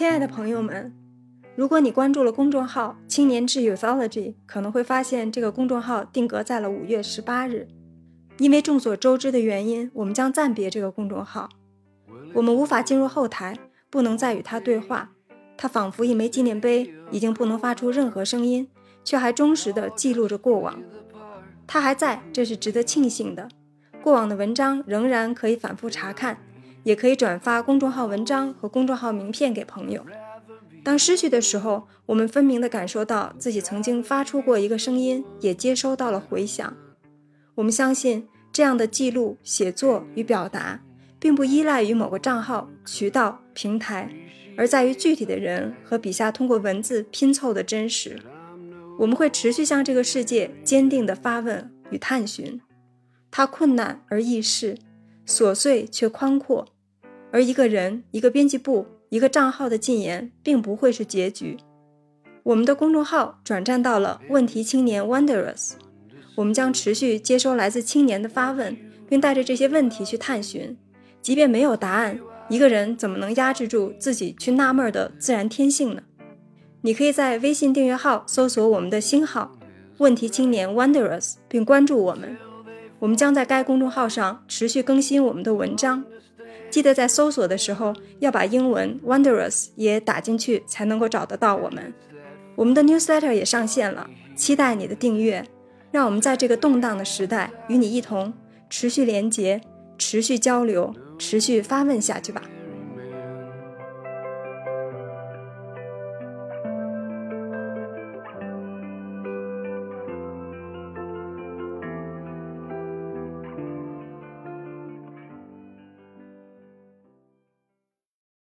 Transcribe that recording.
亲爱的朋友们，如果你关注了公众号“青年志 Youthology”，可能会发现这个公众号定格在了五月十八日。因为众所周知的原因，我们将暂别这个公众号。我们无法进入后台，不能再与他对话。他仿佛一枚纪念碑，已经不能发出任何声音，却还忠实地记录着过往。他还在，这是值得庆幸的。过往的文章仍然可以反复查看，也可以转发公众号文章和公众号名片给朋友。当失去的时候，我们分明地感受到自己曾经发出过一个声音，也接收到了回响。我们相信，这样的记录、写作与表达，并不依赖于某个账号、渠道、平台，而在于具体的人和笔下通过文字拼凑的真实。我们会持续向这个世界坚定地发问与探寻。它困难而易逝，琐碎却宽阔。而一个人、一个编辑部、一个账号的禁言，并不会是结局。我们的公众号转战到了问题青年 Wonderous。我们将持续接收来自青年的发问，并带着这些问题去探寻。即便没有答案，一个人怎么能压制住自己去纳闷的自然天性呢？你可以在微信订阅号搜索我们的新号“问题青年 Wonderous”，并关注我们。我们将在该公众号上持续更新我们的文章。记得在搜索的时候要把英文 “Wonderous” 也打进去，才能够找得到我们。我们的 newsletter 也上线了，期待你的订阅。让我们在这个动荡的时代，与你一同持续连接、持续交流、持续发问下去吧。